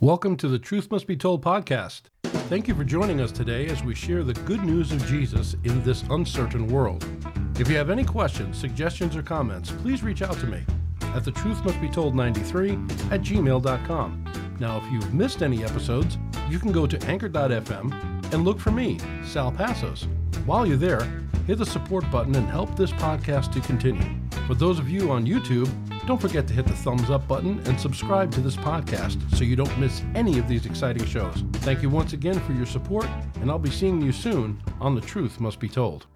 Welcome to the Truth Must Be Told podcast. Thank you for joining us today as we share the good news of Jesus in this uncertain world. If you have any questions, suggestions, or comments, please reach out to me at the truth must be told 93 at gmail.com. Now, if you've missed any episodes, you can go to anchor.fm and look for me, Sal Passos. While you're there, hit the support button and help this podcast to continue. For those of you on YouTube, don't forget to hit the thumbs up button and subscribe to this podcast so you don't miss any of these exciting shows. Thank you once again for your support, and I'll be seeing you soon on The Truth Must Be Told.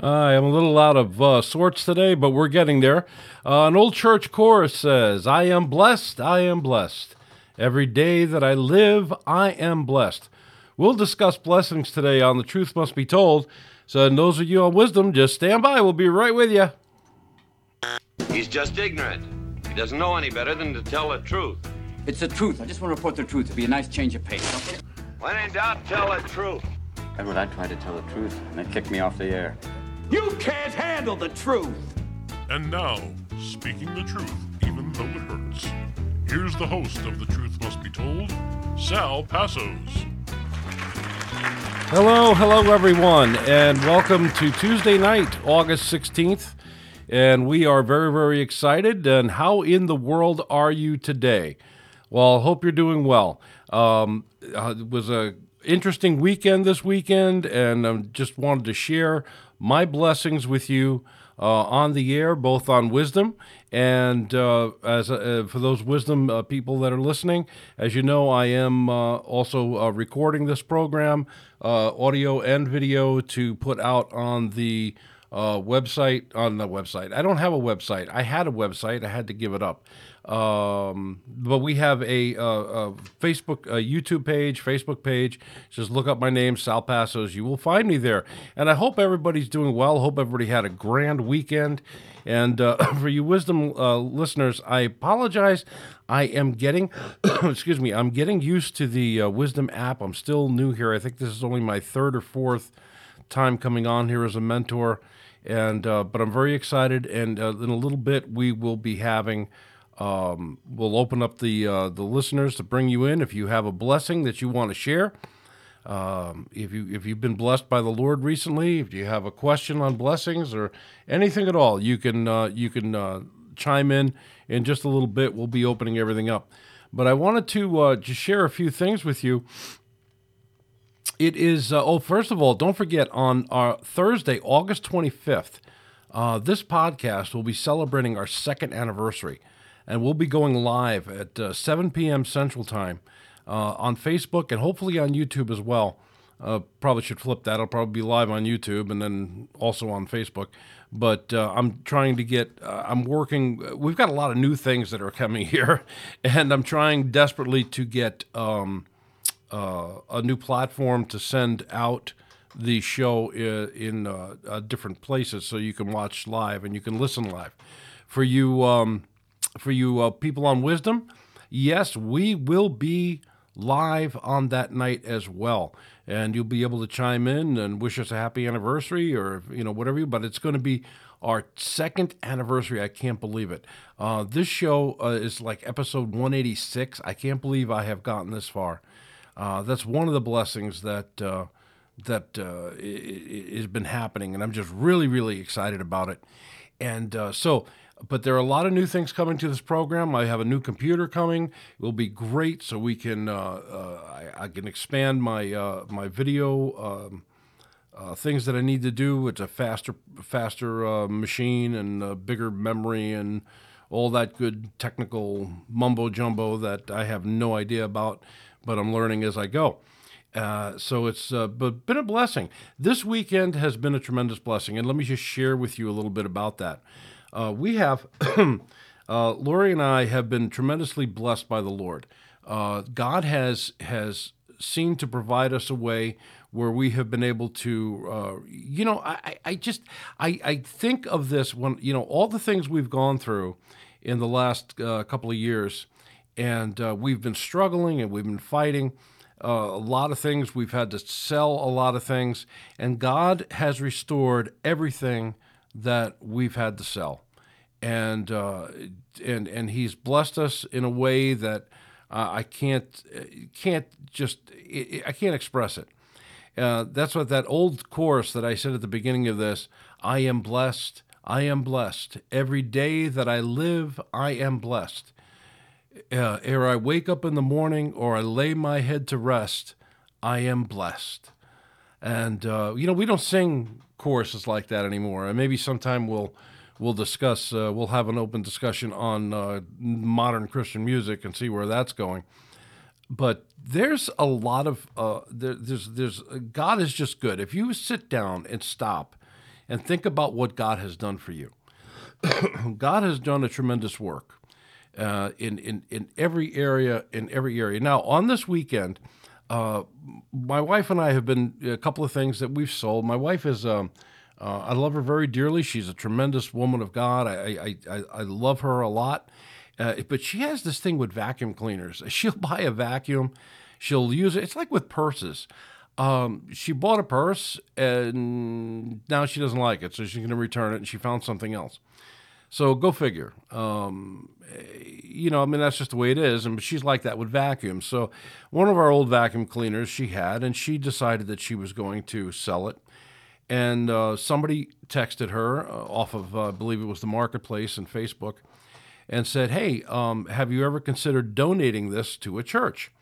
I am a little out of uh, sorts today, but we're getting there. Uh, an old church chorus says, I am blessed, I am blessed. Every day that I live, I am blessed. We'll discuss blessings today on The Truth Must Be Told. So, and those of you on wisdom, just stand by. We'll be right with you. He's just ignorant. He doesn't know any better than to tell the truth. It's the truth. I just want to report the truth. It'd be a nice change of pace. When in doubt, tell the truth. Edward, I tried to tell the truth, and they kicked me off the air. You can't handle the truth. And now, speaking the truth, even though it hurts. Here's the host of The Truth Must Be Told, Sal Passos. Hello, hello, everyone, and welcome to Tuesday night, August 16th. And we are very, very excited. And how in the world are you today? Well, I hope you're doing well. Um, uh, it was a interesting weekend this weekend, and I just wanted to share my blessings with you uh, on the air, both on wisdom and uh, as uh, for those wisdom uh, people that are listening. As you know, I am uh, also recording this program, audio and video, to put out on the website. On the website, I don't have a website. I had a website. I had to give it up. Um, but we have a, a, a Facebook, a YouTube page, Facebook page. Just look up my name, Sal Passos. You will find me there. And I hope everybody's doing well. Hope everybody had a grand weekend. And uh, for you wisdom uh, listeners, I apologize. I am getting, excuse me, I'm getting used to the uh, wisdom app. I'm still new here. I think this is only my third or fourth time coming on here as a mentor. And uh, but I'm very excited. And uh, in a little bit, we will be having. Um, we'll open up the uh, the listeners to bring you in if you have a blessing that you want to share. Um, if you if you've been blessed by the Lord recently, if you have a question on blessings or anything at all, you can uh, you can uh, chime in in just a little bit. We'll be opening everything up, but I wanted to uh, just share a few things with you. It is uh, oh, first of all, don't forget on our Thursday, August twenty fifth. Uh, this podcast will be celebrating our second anniversary and we'll be going live at uh, 7 p.m. Central Time uh, on Facebook and hopefully on YouTube as well. Uh, probably should flip that. I'll probably be live on YouTube and then also on Facebook. But uh, I'm trying to get, uh, I'm working, we've got a lot of new things that are coming here, and I'm trying desperately to get um, uh, a new platform to send out the show in, in different places so you can watch live and you can listen live. For you, um, for you uh, people on Wisdom, yes, we will be live on that night as well. And you'll be able to chime in and wish us a happy anniversary or, you know, whatever but it's going to be our second anniversary. I can't believe it. Uh, this show uh, is like episode 186. I can't believe I have gotten this far. Uh, that's one of the blessings that uh, that uh, has been happening, and I'm just really, really excited about it. And uh, so but there are a lot of new things coming to this program. I have a new computer coming. It will be great, so we can uh, uh, I, I, can expand my uh, my video um, uh, things that I need to do. It's a faster faster uh, machine and a bigger memory and all that good technical mumbo jumbo that I have no idea about, but I'm learning as I go. Uh, so it's uh, but been a blessing. This weekend has been a tremendous blessing, and let me just share with you a little bit about that. Uh, we have, uh, Lori and I have been tremendously blessed by the Lord. Uh, God has has seemed to provide us a way where we have been able to, uh, you know, I, I just I, I think of this when you know all the things we've gone through in the last couple of years, and uh, we've been struggling and we've been fighting. Uh, a lot of things. We've had to sell a lot of things, and God has restored everything that we've had to sell, and uh, and and He's blessed us in a way that Uh, I can't can't just I I can't express it. Uh, that's what that old chorus that I said at the beginning of this. I am blessed. I am blessed. Every day that I live, I am blessed. Uh, ere I wake up in the morning or I lay my head to rest, I am blessed. And uh, you know, we don't sing choruses like that anymore. And maybe sometime we'll we'll discuss. Uh, we'll have an open discussion on uh, modern Christian music and see where that's going. But there's a lot of uh, there, there's there's God is just good. If you sit down and stop and think about what God has done for you, God has done a tremendous work uh, in, in, in every area, in every area. Now, on this weekend, uh, my wife and I have been a couple of things that we've sold. My wife is, um, uh, I love her very dearly. She's a tremendous woman of God. I, I, I, I love her a lot. Uh, but she has this thing with vacuum cleaners. She'll buy a vacuum, she'll use it. It's like with purses. Um, she bought a purse and now she doesn't like it, so she's going to return it, and she found something else. So go figure. Um, you know, I mean, that's just the way it is. And she's like that with vacuums. So one of our old vacuum cleaners she had, and she decided that she was going to sell it. And uh, somebody texted her uh, off of, uh, I believe it was the marketplace and Facebook, and said, Hey, um, have you ever considered donating this to a church?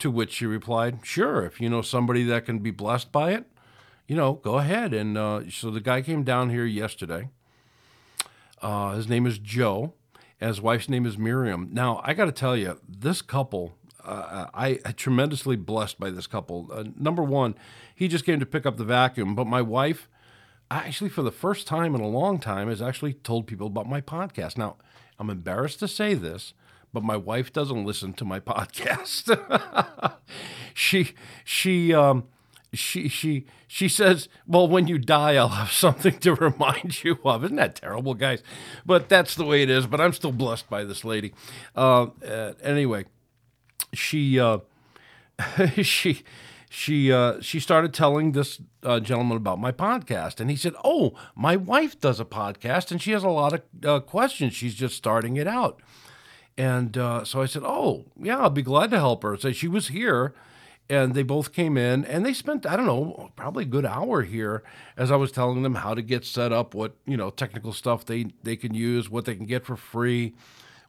To which she replied, Sure, if you know somebody that can be blessed by it, you know, go ahead. And uh, so the guy came down here yesterday uh, his name is Joe, and his wife's name is Miriam. Now, I got to tell you, this couple, uh, I am tremendously blessed by this couple. Uh, number one, he just came to pick up the vacuum, but my wife, actually, for the first time in a long time, has actually told people about my podcast. Now, I'm embarrassed to say this, but my wife doesn't listen to my podcast. she, she, um, she she she says, "Well, when you die, I'll have something to remind you of." Isn't that terrible, guys? But that's the way it is. But I'm still blessed by this lady. Uh, uh, anyway, she uh, she she uh, she started telling this uh, gentleman about my podcast, and he said, "Oh, my wife does a podcast, and she has a lot of uh, questions. She's just starting it out." And so I said, "Oh, yeah, I'll be glad to help her." So she was here and they both came in and they spent i don't know probably a good hour here as i was telling them how to get set up what you know technical stuff they they can use what they can get for free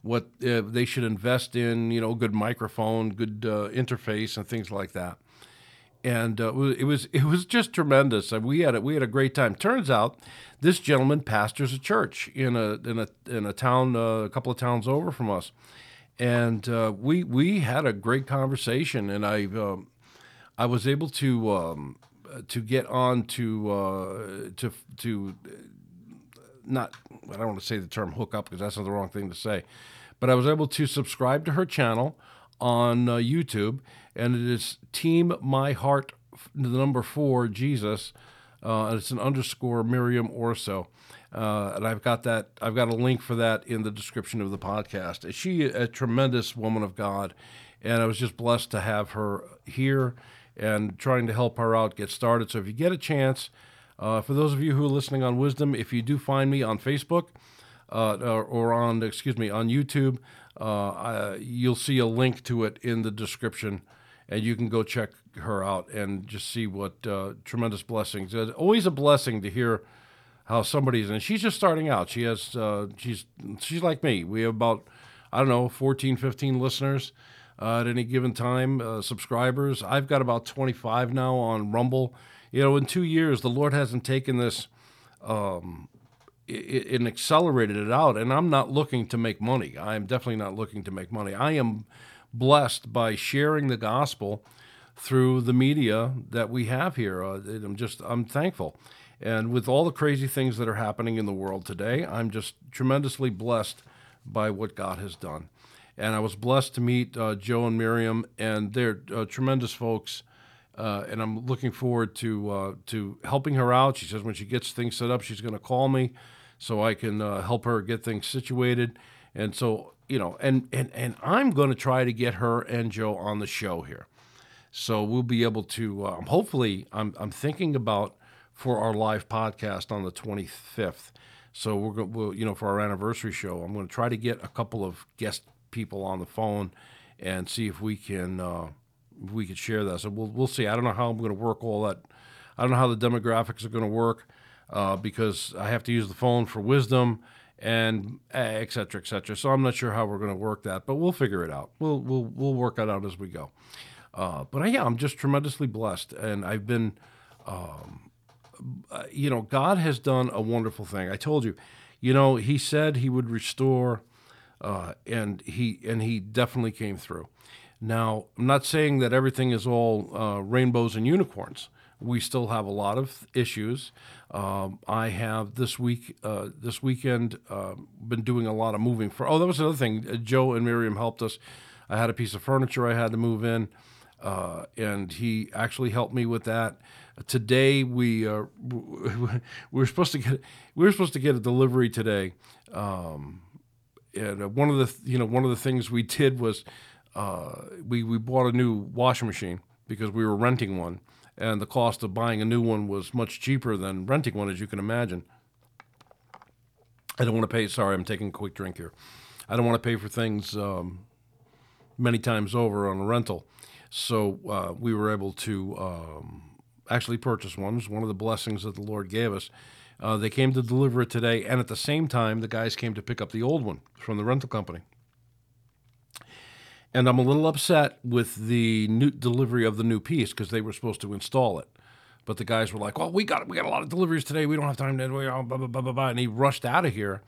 what uh, they should invest in you know good microphone good uh, interface and things like that. And uh, it was it was just tremendous. We had a, we had a great time. Turns out this gentleman pastors a church in a in a in a town uh, a couple of towns over from us and uh, we we had a great conversation, and I um, I was able to um, to get on to uh, to to not I don't want to say the term hook up because that's not the wrong thing to say, but I was able to subscribe to her channel on uh, YouTube, and it is Team My Heart, the number four Jesus. Uh, it's an underscore Miriam Orso. Uh, and I've got that. I've got a link for that in the description of the podcast. She a tremendous woman of God, and I was just blessed to have her here and trying to help her out get started. So if you get a chance, uh, for those of you who are listening on Wisdom, if you do find me on Facebook uh, or, on excuse me on YouTube, uh, you'll see a link to it in the description, and you can go check her out and just see what uh, tremendous blessings. It's always a blessing to hear how somebody's and she's just starting out. She has uh, she's she's like me. We have about I don't know 14, 15 listeners uh, at any given time, uh, subscribers. I've got about 25 now on Rumble. You know, in two years, the Lord hasn't taken this um, and accelerated it out. And I'm not looking to make money. I am definitely not looking to make money. I am blessed by sharing the gospel through the media that we have here. Uh, I'm just I'm thankful. And with all the crazy things that are happening in the world today, I'm just tremendously blessed by what God has done. And I was blessed to meet uh, Joe and Miriam, and they're uh, tremendous folks. Uh, and I'm looking forward to uh, to helping her out. She says when she gets things set up, she's going to call me so I can uh, help her get things situated. And so you know, and and and I'm going to try to get her and Joe on the show here. So we'll be able to. Um, hopefully, I'm I'm thinking about for our live podcast on the 25th. So we're going, we'll, you know, for our anniversary show, I'm going to try to get a couple of guest people on the phone and see if we can uh, if we could share that. So we'll we'll see. I don't know how I'm going to work all that. I don't know how the demographics are going to work uh, because I have to use the phone for wisdom and uh, et cetera, et cetera. So I'm not sure how we're going to work that, but we'll figure it out. We'll we'll we'll work it out as we go. Uh, but I, yeah, I'm just tremendously blessed, and I've been, um, you know, God has done a wonderful thing. I told you, you know, He said He would restore, uh, and He and He definitely came through. Now, I'm not saying that everything is all uh, rainbows and unicorns. We still have a lot of issues. Um, I have this week, uh, this weekend, uh, been doing a lot of moving. For oh, that was another thing. Uh, Joe and Miriam helped us. I had a piece of furniture I had to move in, uh, and he actually helped me with that. Today we uh, we were supposed to get we were supposed to get a delivery today, um, and uh, one of the you know one of the things we did was we we bought a new washing machine because we were renting one and the cost of buying a new one was much cheaper than renting one, as you can imagine. I don't want to pay. Sorry, I'm taking a quick drink here. I don't want to pay for things um, many times over on a rental, so uh, we were able to um, actually purchased one. It was one of the blessings that the Lord gave us. Uh, they came to deliver it today, and at the same time, the guys came to pick up the old one from the rental company and I'm a little upset with the new delivery of the new piece because they were supposed to install it. But the guys were like, "Well, we got we got a lot of deliveries today. We don't have time to blah blah blah blah." blah. And he rushed out of here,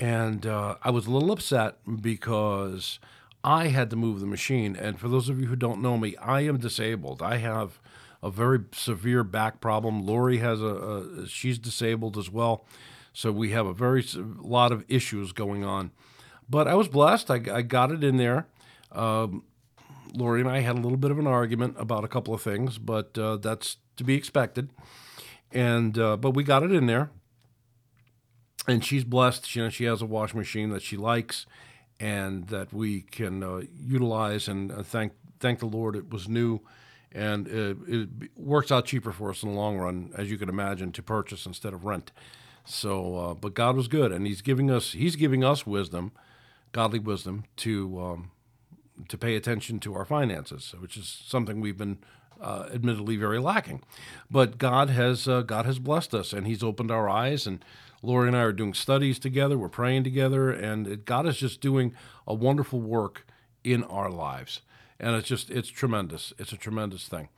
and uh, I was a little upset because I had to move the machine. And for those of you who don't know me, I am disabled. I have a very severe back problem. Lori has a, a she's disabled as well, so we have a very a lot of issues going on. But I was blessed. I, I got it in there. Um, Lori and I had a little bit of an argument about a couple of things, but uh, that's to be expected. And uh, but we got it in there, and she's blessed. You know, she has a washing machine that she likes, and that we can uh, utilize. And uh, thank thank the Lord, it was new, and it, it works out cheaper for us in the long run, as you can imagine, to purchase instead of rent. So, uh, but God was good, and He's giving us He's giving us wisdom, godly wisdom to. Um, to pay attention to our finances, which is something we've been uh, admittedly very lacking. But God has uh, God has blessed us, and He's opened our eyes. And Lori and I are doing studies together. We're praying together, and it, God is just doing a wonderful work in our lives. And it's just it's tremendous. It's a tremendous thing.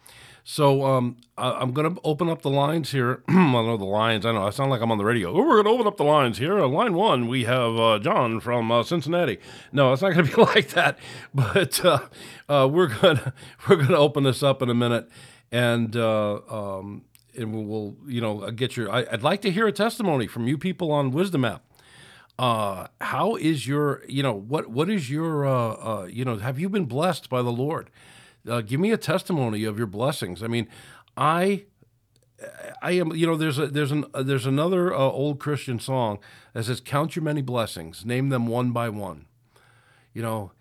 So um, I, am going to open up the lines here. I know the lines. I know I sound like I'm on the radio. We're going to open up the lines here. Uh, line one, we have uh, John from uh, Cincinnati. No, it's not going to be like that. But uh, uh, we're going to we're going to open this up in a minute, and uh, um, and we'll you know get your. I, would like to hear a testimony from you people on Wisdom app. How is your you know what what is your uh uh you know have you been blessed by the Lord? Uh, give me a testimony of your blessings. I mean, I I am, you know, there's a there's an uh, there's another uh, old Christian song that says, "Count your many blessings, name them one by one." You know,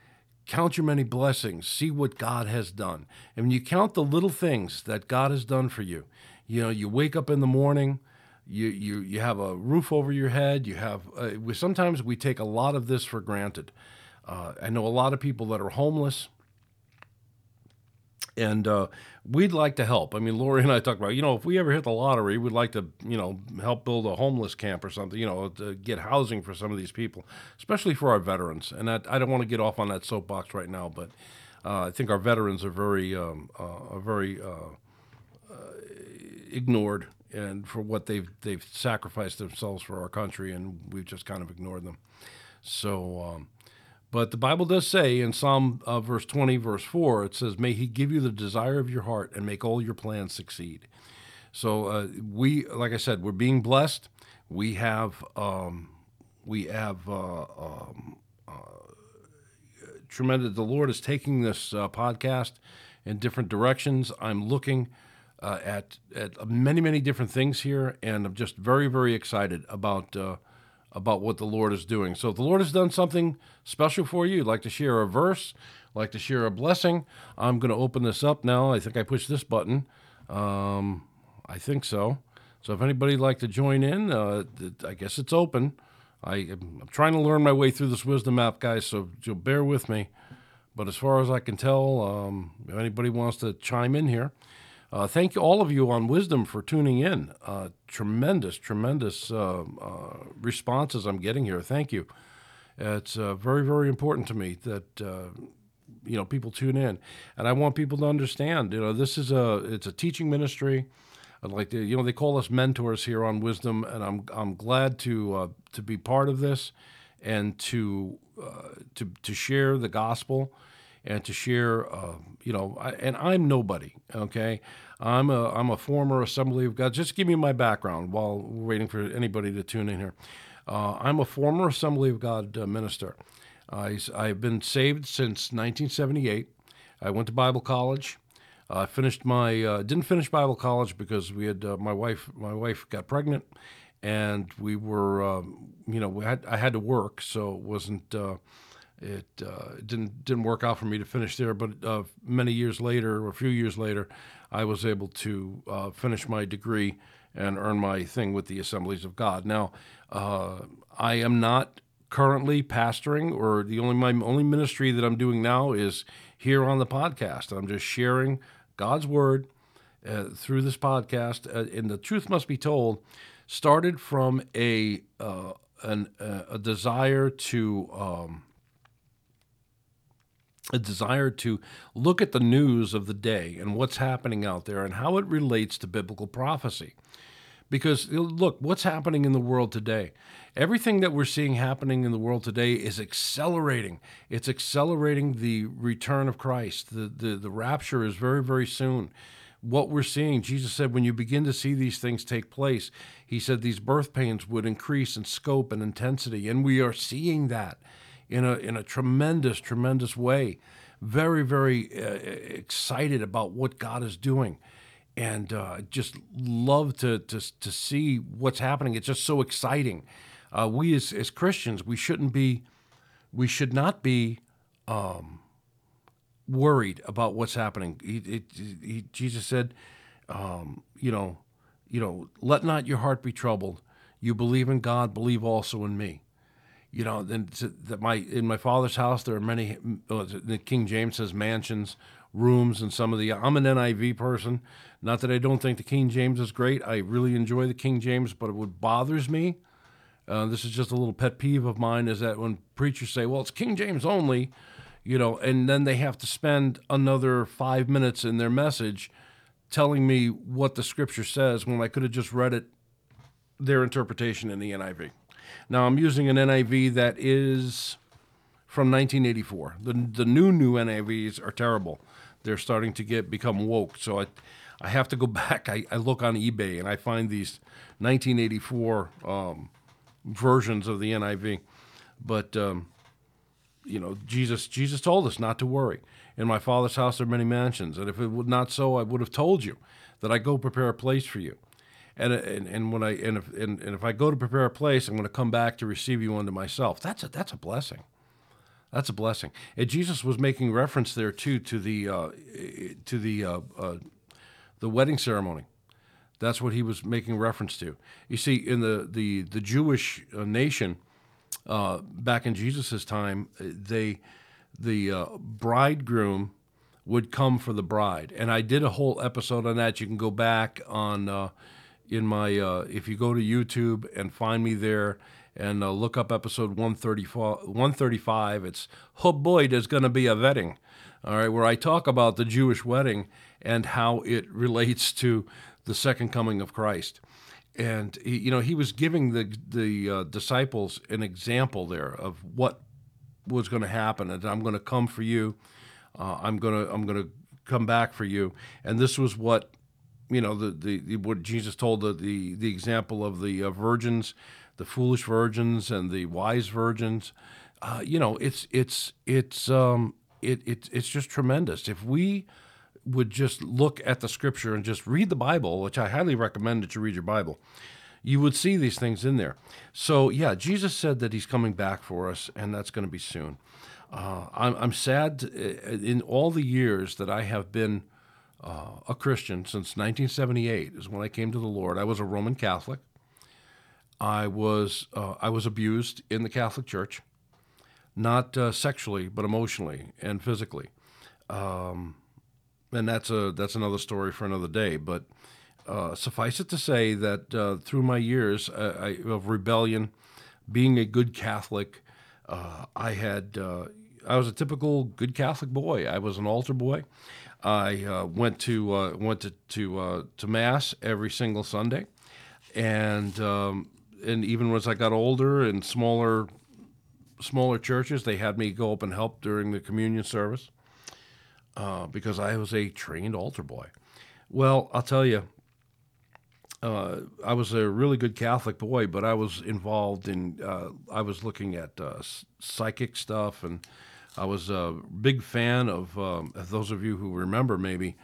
count your many blessings, see what God has done, and when you count the little things that God has done for you, you know, you wake up in the morning, you you you have a roof over your head, you have. Uh, we, sometimes we take a lot of this for granted. Uh, I know a lot of people that are homeless and uh, we'd like to help. I mean, Lori and I talked about, you know, if we ever hit the lottery, we'd like to, you know, help build a homeless camp or something, you know, to get housing for some of these people, especially for our veterans. And that, I don't want to get off on that soapbox right now, but uh, I think our veterans are very, um, uh, are very uh, ignored and for what they've they've sacrificed themselves for our country, and we've just kind of ignored them. So. Um, but the Bible does say in Psalm uh, verse 20, verse 4, it says, May he give you the desire of your heart and make all your plans succeed. So uh, we, like I said, we're being blessed. We have, um, we have uh, um, uh, tremendous. The Lord is taking this uh, podcast in different directions. I'm looking uh, at at many many different things here, and I'm just very very excited about about what the Lord is doing. So if the Lord has done something special for you, like to share a verse, like to share a blessing, I'm going to open this up now. I think I pushed this button. Um, I think so. So if anybody'd like to join in, uh, I guess it's open. I, I'm trying to learn my way through this wisdom app, guys, so you'll bear with me. But as far as I can tell, um, if anybody wants to chime in here, uh, thank you, all of you on Wisdom for tuning in. Uh, tremendous, tremendous uh, uh responses I'm getting here. Thank you. It's uh, very, very important to me that uh, you know people tune in, and I want people to understand. You know, this is a it's a teaching ministry. I'd like to, you know, they call us mentors here on Wisdom, and I'm I'm glad to to be part of this and to to to share the gospel and to share, uh, you know, I, and I'm nobody, okay? I'm a, I'm a former Assembly of God. Just give me my background while we're waiting for anybody to tune in here. Uh, I'm a former Assembly of God uh, minister. I, I've been saved since 1978. I went to Bible college. I finished my uh, didn't finish Bible college because we had uh, my wife my wife got pregnant, and we were um, you know we had I had to work, so it wasn't uh, it uh, didn't didn't work out for me to finish there. But uh, many years later, or a few years later, I was able to uh, finish my degree and earn my thing with the Assemblies of God. Now, uh, I am not currently pastoring, or the only my only ministry that I'm doing now is here on the podcast. I'm just sharing God's word uh, through this podcast, uh, and the truth must be told. Started from a an, a desire to um, a desire to look at the news of the day and what's happening out there and how it relates to biblical prophecy. Because look, what's happening in the world today? Everything that we're seeing happening in the world today is accelerating. It's accelerating the return of Christ. The, the, the rapture is very, very soon. What we're seeing, Jesus said, when you begin to see these things take place, he said these birth pains would increase in scope and intensity. And we are seeing that in a in a tremendous tremendous way. Very very uh, excited about what God is doing, and uh, just love to, to to see what's happening. It's just so exciting. Uh, we as as Christians, we shouldn't be, we should not be. Um, worried about what's happening. He, he, Jesus said, um, you know, you know, let not your heart be troubled. You believe in God, believe also in me you know, that my in my father's house there are many. the King James says mansions, rooms, and some of the. I'm an NIV person. Not that I don't think the King James is great. I really enjoy the King James, but what bothers me, uh, this is just a little pet peeve of mine, is that when preachers say, "Well, it's King James only," you know, and then they have to spend another five minutes in their message telling me what the scripture says when I could have just read it, their interpretation in the NIV. Now I'm using an NIV that is from 1984. The the new new NIVs are terrible. They're starting to get become woke. So I I have to go back. I, I look on eBay and I find these 1984 um, versions of the NIV. But um, you know, Jesus Jesus told us not to worry. In my Father's house there are many mansions, and if it would not so, I would have told you that I go prepare a place for you. And, and, and when I and if and, and if I go to prepare a place, I'm going to come back to receive you unto myself. That's a that's a blessing. That's a blessing. And Jesus was making reference there too to the uh, to the uh, uh, the wedding ceremony. That's what he was making reference to. You see, in the the the Jewish uh, nation uh, back in Jesus' time, they the uh, bridegroom would come for the bride, and I did a whole episode on that. You can go back on in my uh, if you go to YouTube and find me there and uh, look up episode 135, 135 it's oh boy there's going to be a wedding all right where i talk about the jewish wedding and how it relates to the second coming of christ. And he, you know he was giving the the uh, disciples an example there of what was going to happen and i'm going to come for you uh, i'm going to i'm going to come back for you. And this was what you know the, the, the what Jesus told the the, the example of the uh, virgins, the foolish virgins and the wise virgins. Uh, you know, it's it's it's um it, it it's just tremendous. If we would just look at the scripture and just read the Bible, which I highly recommend that you read your Bible, you would see these things in there. So yeah, Jesus said that He's coming back for us, and that's going to be soon. Uh, I'm, I'm sad uh, in all the years that I have been uh, a Christian since 1978 is when I came to the Lord. I was a Roman Catholic. I was uh, I was abused in the Catholic Church. not uh, sexually, but emotionally and physically. Um, and that's a that's another story for another day. But uh, suffice it to say that uh, through my years uh, I, of rebellion, being a good Catholic, I had I was a typical good Catholic boy. I was an altar boy. I uh, went to uh, went to to, uh, to mass every single Sunday, and um, and even as I got older and smaller smaller churches, they had me go up and help during the communion service uh, because I was a trained altar boy. Well, I'll tell you, uh, I was a really good Catholic boy, but I was involved in, uh, I was looking at psychic stuff, and I was a big fan of, um, those of you who remember maybe,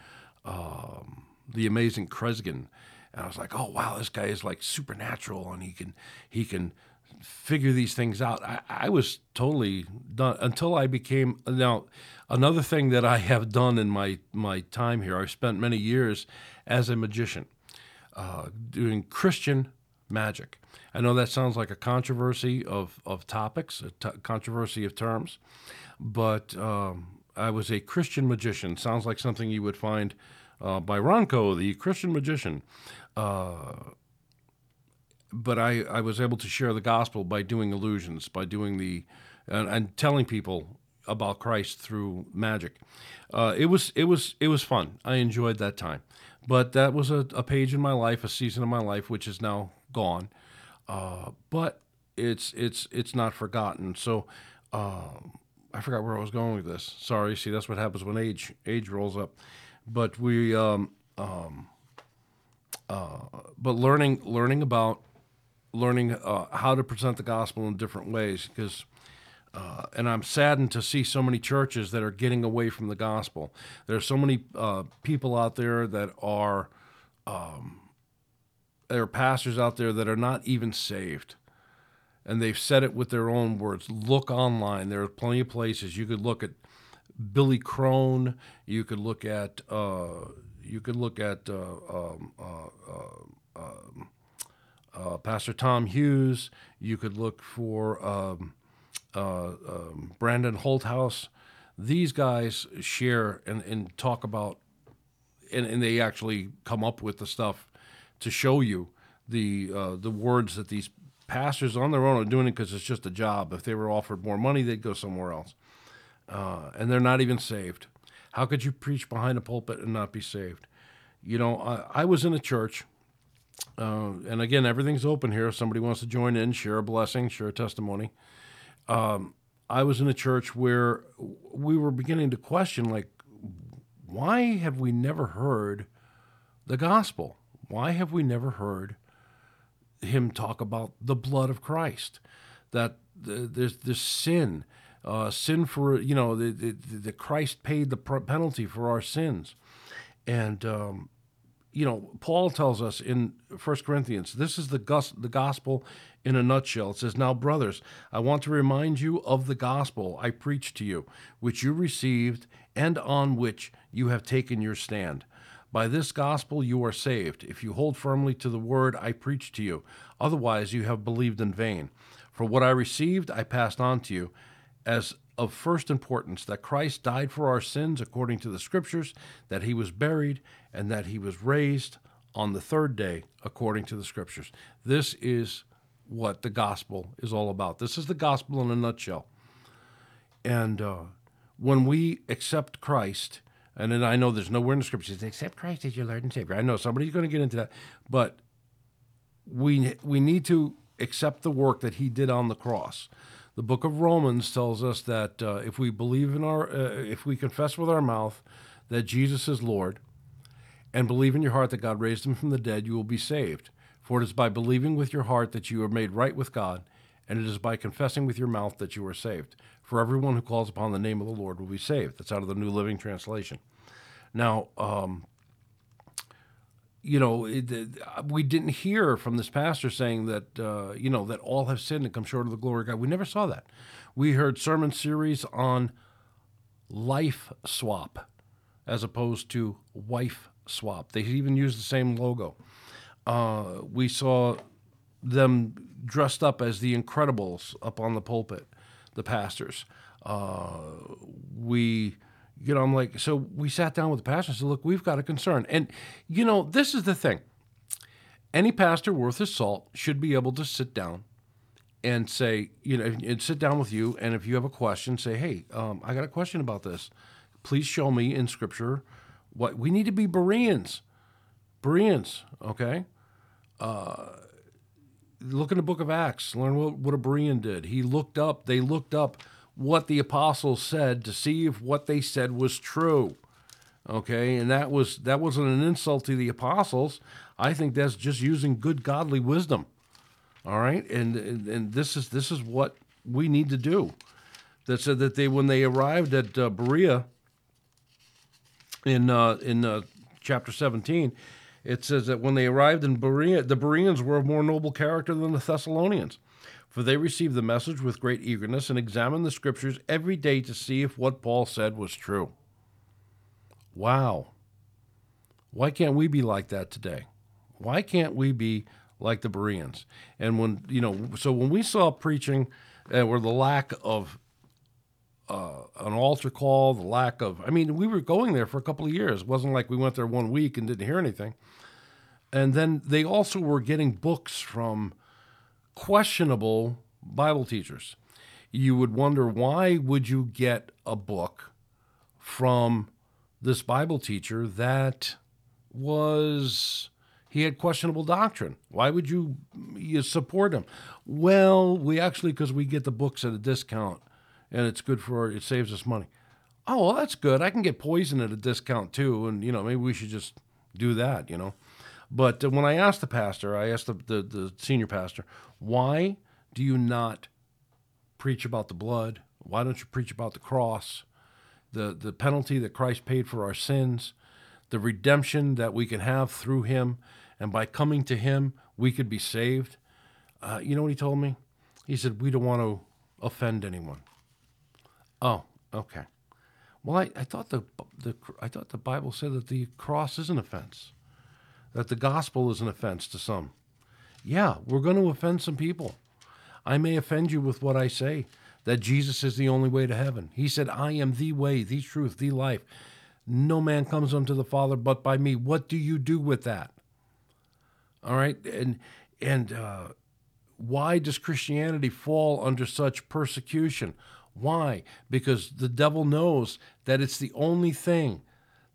um, the amazing Kreskin. And I was like, oh wow, this guy is like supernatural, and he can he can figure these things out. I, I was totally done until I became now another thing that I have done in my my time here. I've spent many years as a magician, uh, doing Christian magic. I know that sounds like a controversy of of topics, a t- controversy of terms, but um, I was a Christian magician. Sounds like something you would find uh, by Ronco, the Christian magician. Uh, but I, I was able to share the gospel by doing illusions, by doing the, and, and telling people about Christ through magic. Uh, it was it was it was fun. I enjoyed that time, but that was a, a page in my life, a season of my life, which is now gone. Uh, but it's it's it's not forgotten. So um, I forgot where I was going with this. Sorry. See, that's what happens when age age rolls up. But we um, um, uh, but learning learning about learning uh, how to present the gospel in different ways because uh, and I'm saddened to see so many churches that are getting away from the gospel. There are so many uh, people out there that are um, there are pastors out there that are not even saved, and they've said it with their own words. Look online. There are plenty of places you could look at. Billy Crone. You could look at. Uh, you could look at. Uh, um, uh, um, uh, Pastor Tom Hughes. You could look for um, uh, um, Brandon Holthaus. These guys share and, and talk about, and, and they actually come up with the stuff to show you the uh, the words that these pastors on their own are doing it because it's just a job. If they were offered more money, they'd go somewhere else. Uh, and they're not even saved. How could you preach behind a pulpit and not be saved? You know, I, I was in a church uh, and again, everything's open here. If somebody wants to join in, share a blessing, share a testimony. Um, I was in a church where we were beginning to question, like, why have we never heard the gospel? Why have we never heard him talk about the blood of Christ? That the, there's this sin, uh, sin for you know the, the, the Christ paid the penalty for our sins, and um, you know, Paul tells us in 1 Corinthians, this is the, the gospel in a nutshell. It says, Now, brothers, I want to remind you of the gospel I preached to you, which you received and on which you have taken your stand. By this gospel you are saved, if you hold firmly to the word I preach to you. Otherwise, you have believed in vain. For what I received, I passed on to you as of first importance that Christ died for our sins according to the Scriptures, that he was buried, and that he was raised on the third day according to the Scriptures. This is what the gospel is all about. This is the gospel in a nutshell. And uh, when we accept Christ, and then I know there's nowhere in the Scriptures except Christ as your Lord and Savior. I know somebody's going to get into that, but we we need to accept the work that He did on the cross. The book of Romans tells us that uh, if we believe in our, uh, if we confess with our mouth that Jesus is Lord, and believe in your heart that God raised him from the dead, you will be saved. For it is by believing with your heart that you are made right with God, and it is by confessing with your mouth that you are saved. For everyone who calls upon the name of the Lord will be saved. That's out of the New Living Translation. Now, um, you know, it, we didn't hear from this pastor saying that, uh, you know, that all have sinned and come short of the glory of God. We never saw that. We heard sermon series on life swap as opposed to wife swap. They even used the same logo. Uh, we saw them dressed up as the Incredibles up on the pulpit. the pastors. Uh, we, you know, I'm like, so we sat down with the pastor and said, look, we've got a concern. And, you know, this is the thing. Any pastor worth his salt should be able to sit down and say, you know, and sit down with you. And if you have a question, say, hey, um, I got a question about this. Please show me in scripture what we need to be Bereans. Bereans, okay? Uh, look in the book of Acts, learn what, what a Berean did. He looked up, they looked up what the apostles said to see if what they said was true. Okay, and that was that wasn't an insult to the apostles. I think that's just using good godly wisdom. All right, and and, and this is this is what we need to do. That said that they when they arrived at uh, Berea in uh, in uh, chapter seventeen, it says that when they arrived in Berea, the Bereans were of more noble character than the Thessalonians, for they received the message with great eagerness and examined the scriptures every day to see if what Paul said was true. Wow. Why can't we be like that today? Why can't we be like the Bereans? And when, you know, so when we saw preaching uh, or the lack of uh, an altar call, the lack of, I mean, we were going there for a couple of years. It wasn't like we went there one week and didn't hear anything. And then they also were getting books from questionable Bible teachers. You would wonder why would you get a book from this Bible teacher that was he had questionable doctrine. Why would you, you support him? Well, we actually because we get the books at a discount, and it's good for it saves us money. Oh, well, that's good. I can get poison at a discount too, and you know maybe we should just do that. You know, but when I asked the pastor, I asked the, the the senior pastor, why do you not preach about the blood? Why don't you preach about the cross? the, the penalty that Christ paid for our sins, the redemption that we can have through him, and by coming to him, we could be saved. Uh, you know what he told me? He said, We don't want to offend anyone. Oh, okay. Well, I, I thought the, the I thought the Bible said that the cross is an offense, that the gospel is an offense to some. Yeah, we're going to offend some people. I may offend you with what I say, that Jesus is the only way to heaven. He said, I am the way, the truth, the life. No man comes unto the Father but by me. What do you do with that? All right, and and uh, why does Christianity fall under such persecution? Why? Because the devil knows that it's the only thing,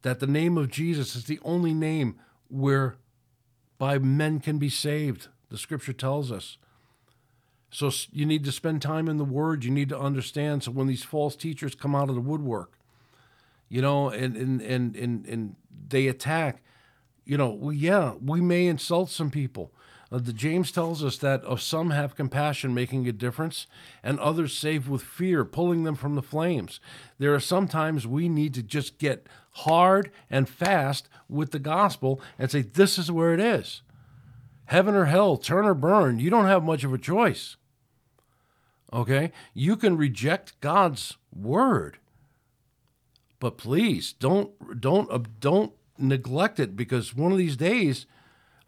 that the name of Jesus is the only name whereby men can be saved. The Scripture tells us. So you need to spend time in the Word. You need to understand. So when these false teachers come out of the woodwork, you know, and and and and, and they attack, you know, well, yeah, we may insult some people. Uh, the James tells us that of some have compassion, making a difference, and others save with fear, pulling them from the flames. There are sometimes we need to just get hard and fast with the gospel and say, "This is where it is." Heaven or hell, turn or burn. You don't have much of a choice. Okay? You can reject God's word. But please don't don't uh, don't neglect it because one of these days,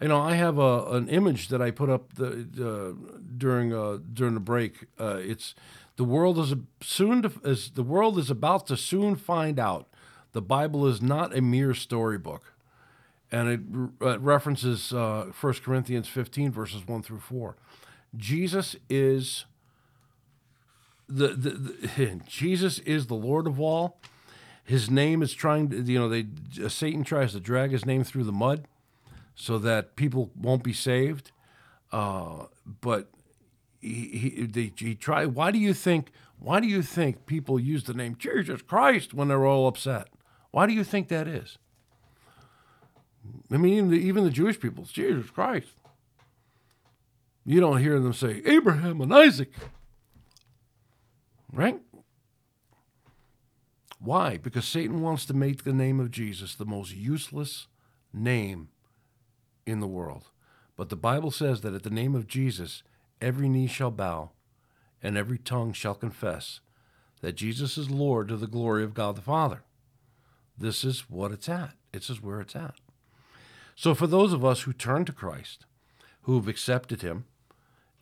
you know, I have a an image that I put up the during uh, during the break. Uh, it's the world is soon to, the world is about to soon find out the Bible is not a mere storybook, and it, it references uh, 1 Corinthians 15 verses 1 through 4. Jesus is the, the, the Jesus is the Lord of all. His name is trying to, you know, they Satan tries to drag his name through the mud so that people won't be saved. Uh, but he he, he try. Why do you think? Why do you think people use the name Jesus Christ when they're all upset? Why do you think that is? I mean, even the, even the Jewish people, Jesus Christ. You don't hear them say Abraham and Isaac. Right? Why? Because Satan wants to make the name of Jesus the most useless name in the world. But the Bible says that at the name of Jesus, every knee shall bow and every tongue shall confess that Jesus is Lord to the glory of God the Father. This is what it's at. This is where it's at. So, for those of us who turn to Christ, who have accepted Him,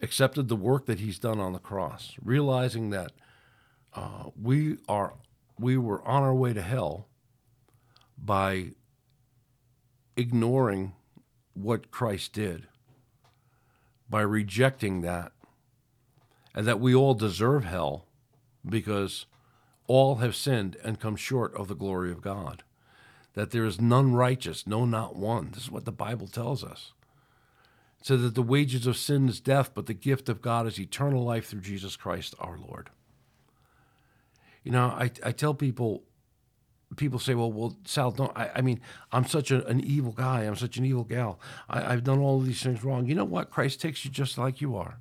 accepted the work that He's done on the cross, realizing that uh, we are we were on our way to hell by ignoring what Christ did, by rejecting that, and that we all deserve hell because all have sinned and come short of the glory of God. That there is none righteous, no, not one. This is what the Bible tells us. So that the wages of sin is death, but the gift of God is eternal life through Jesus Christ our Lord. You know, I, I tell people, people say, well, well, Sal, don't, I, I mean, I'm such a, an evil guy. I'm such an evil gal. I, I've done all these things wrong. You know what? Christ takes you just like you are.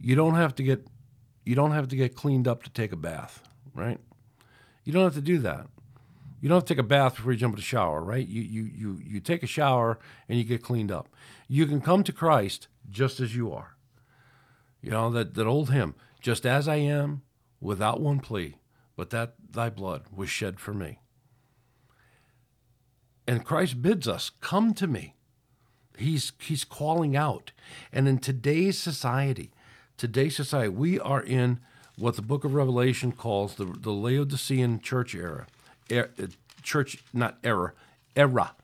You don't have to get, you don't have to get cleaned up to take a bath, right? You don't have to do that. You don't have to take a bath before you jump in the shower, right? You, you, you, you take a shower and you get cleaned up. You can come to Christ just as you are. You know, that, that old hymn, just as I am, without one plea, but that thy blood was shed for me. And Christ bids us, come to me. He's, he's calling out. And in today's society, today's society, we are in what the book of Revelation calls the, the Laodicean church era. Er, church, not era, era.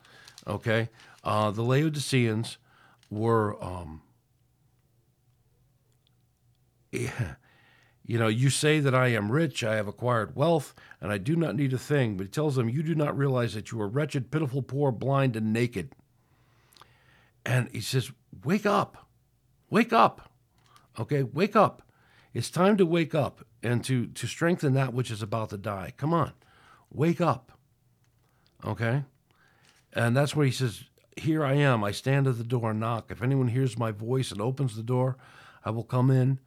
Okay? Uh, the Laodiceans were, um, yeah, you know, you say that I am rich, I have acquired wealth, and I do not need a thing. But he tells them, You do not realize that you are wretched, pitiful, poor, blind, and naked. And he says, Wake up. Wake up. Okay, wake up. It's time to wake up and to, to strengthen that which is about to die. Come on, wake up. Okay? And that's where he says, Here I am. I stand at the door and knock. If anyone hears my voice and opens the door, I will come in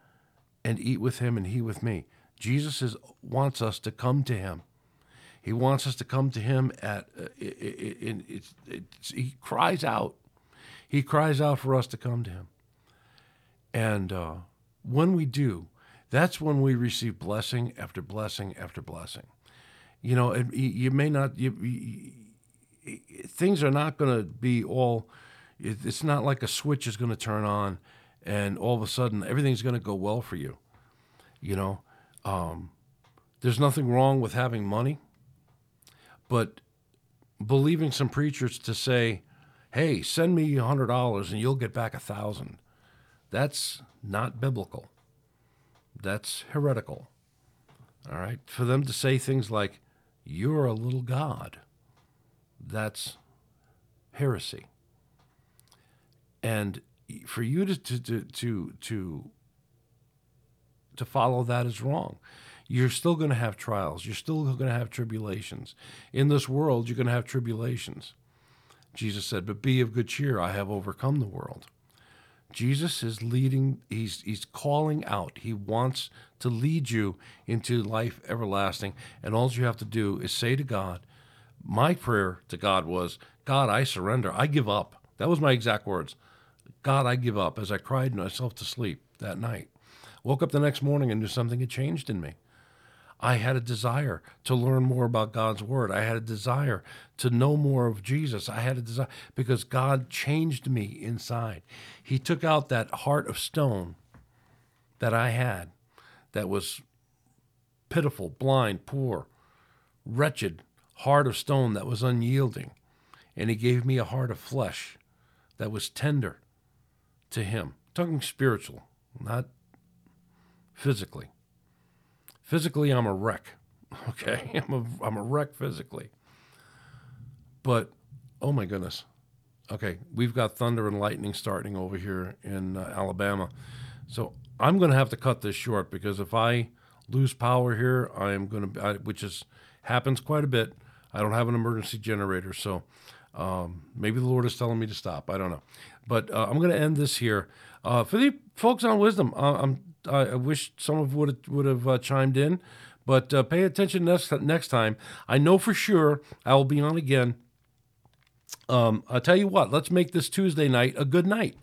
and eat with him and he with me. Jesus is, wants us to come to him. He wants us to come to him at, uh, he cries out. He cries out for us to come to him. And uh, when we do, that's when we receive blessing after blessing after blessing. You know, it, you may not, you, you, things are not going to be all, it's not like a switch is going to turn on and all of a sudden everything's going to go well for you. You know, um, there's nothing wrong with having money, but believing some preachers to say, "Hey, send me a hundred dollars and you'll get back a thousand, that's not biblical. That's heretical. All right, for them to say things like, "You're a little god," that's heresy. And for you to to to to, to follow that is wrong. You're still going to have trials. You're still going to have tribulations. In this world, you're going to have tribulations. Jesus said, But be of good cheer. I have overcome the world. Jesus is leading, he's, he's calling out. He wants to lead you into life everlasting. And all you have to do is say to God, My prayer to God was, God, I surrender. I give up. That was my exact words. God, I give up as I cried myself to sleep that night. Woke up the next morning and knew something had changed in me. I had a desire to learn more about God's word. I had a desire to know more of Jesus. I had a desire because God changed me inside. He took out that heart of stone that I had that was pitiful, blind, poor, wretched heart of stone that was unyielding. And he gave me a heart of flesh that was tender to him. I'm talking spiritual, not physically. Physically, I'm a wreck. Okay, I'm a I'm a wreck physically. But oh my goodness. Okay, we've got thunder and lightning starting over here in uh, Alabama. So I'm going to have to cut this short because if I lose power here, I am going to, which is happens quite a bit. I don't have an emergency generator, so um, maybe the Lord is telling me to stop. I don't know, but uh, I'm going to end this here. Uh, for the folks on wisdom, uh, I'm I wish some of would have, would have uh, chimed in, but uh, pay attention next next time. I know for sure I will be on again. Um, I'll tell you what. Let's make this Tuesday night a good night.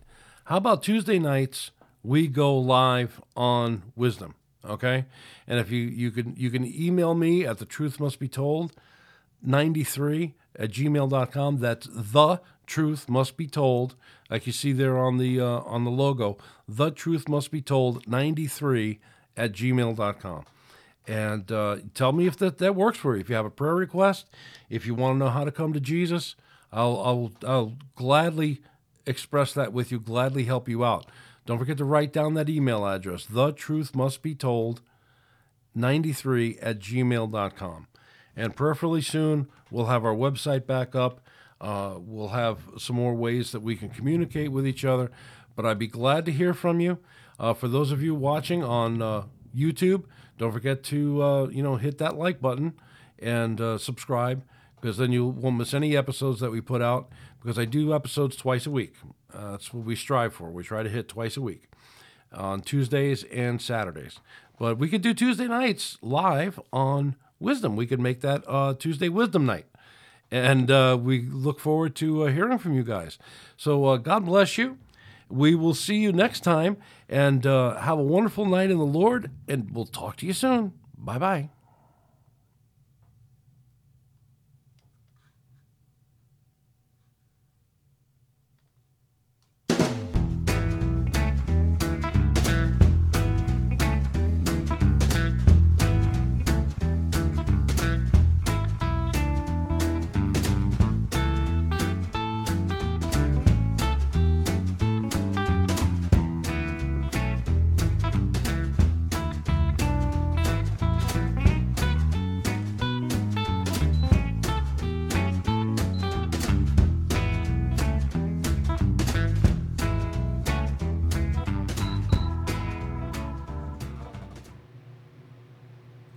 How about Tuesday nights we go live on Wisdom? Okay, and if you you can you can email me at the truth must be told 93 at gmail.com. That's the truth must be told, like you see there on the uh, on the logo. The truth must be told 93 at gmail.com. and uh, tell me if that, that works for you. If you have a prayer request, if you want to know how to come to Jesus, I'll, I'll, I'll gladly express that with you, gladly help you out. Don't forget to write down that email address, the truth must be told 93 at gmail.com. And prayerfully soon, we'll have our website back up. Uh, we'll have some more ways that we can communicate with each other. But I'd be glad to hear from you. Uh, for those of you watching on uh, YouTube, don't forget to uh, you know hit that like button and uh, subscribe because then you won't miss any episodes that we put out. Because I do episodes twice a week. Uh, that's what we strive for. We try to hit twice a week on Tuesdays and Saturdays. But we could do Tuesday nights live on Wisdom. We could make that uh, Tuesday Wisdom night. And uh, we look forward to uh, hearing from you guys. So uh, God bless you. We will see you next time and uh, have a wonderful night in the Lord. And we'll talk to you soon. Bye bye.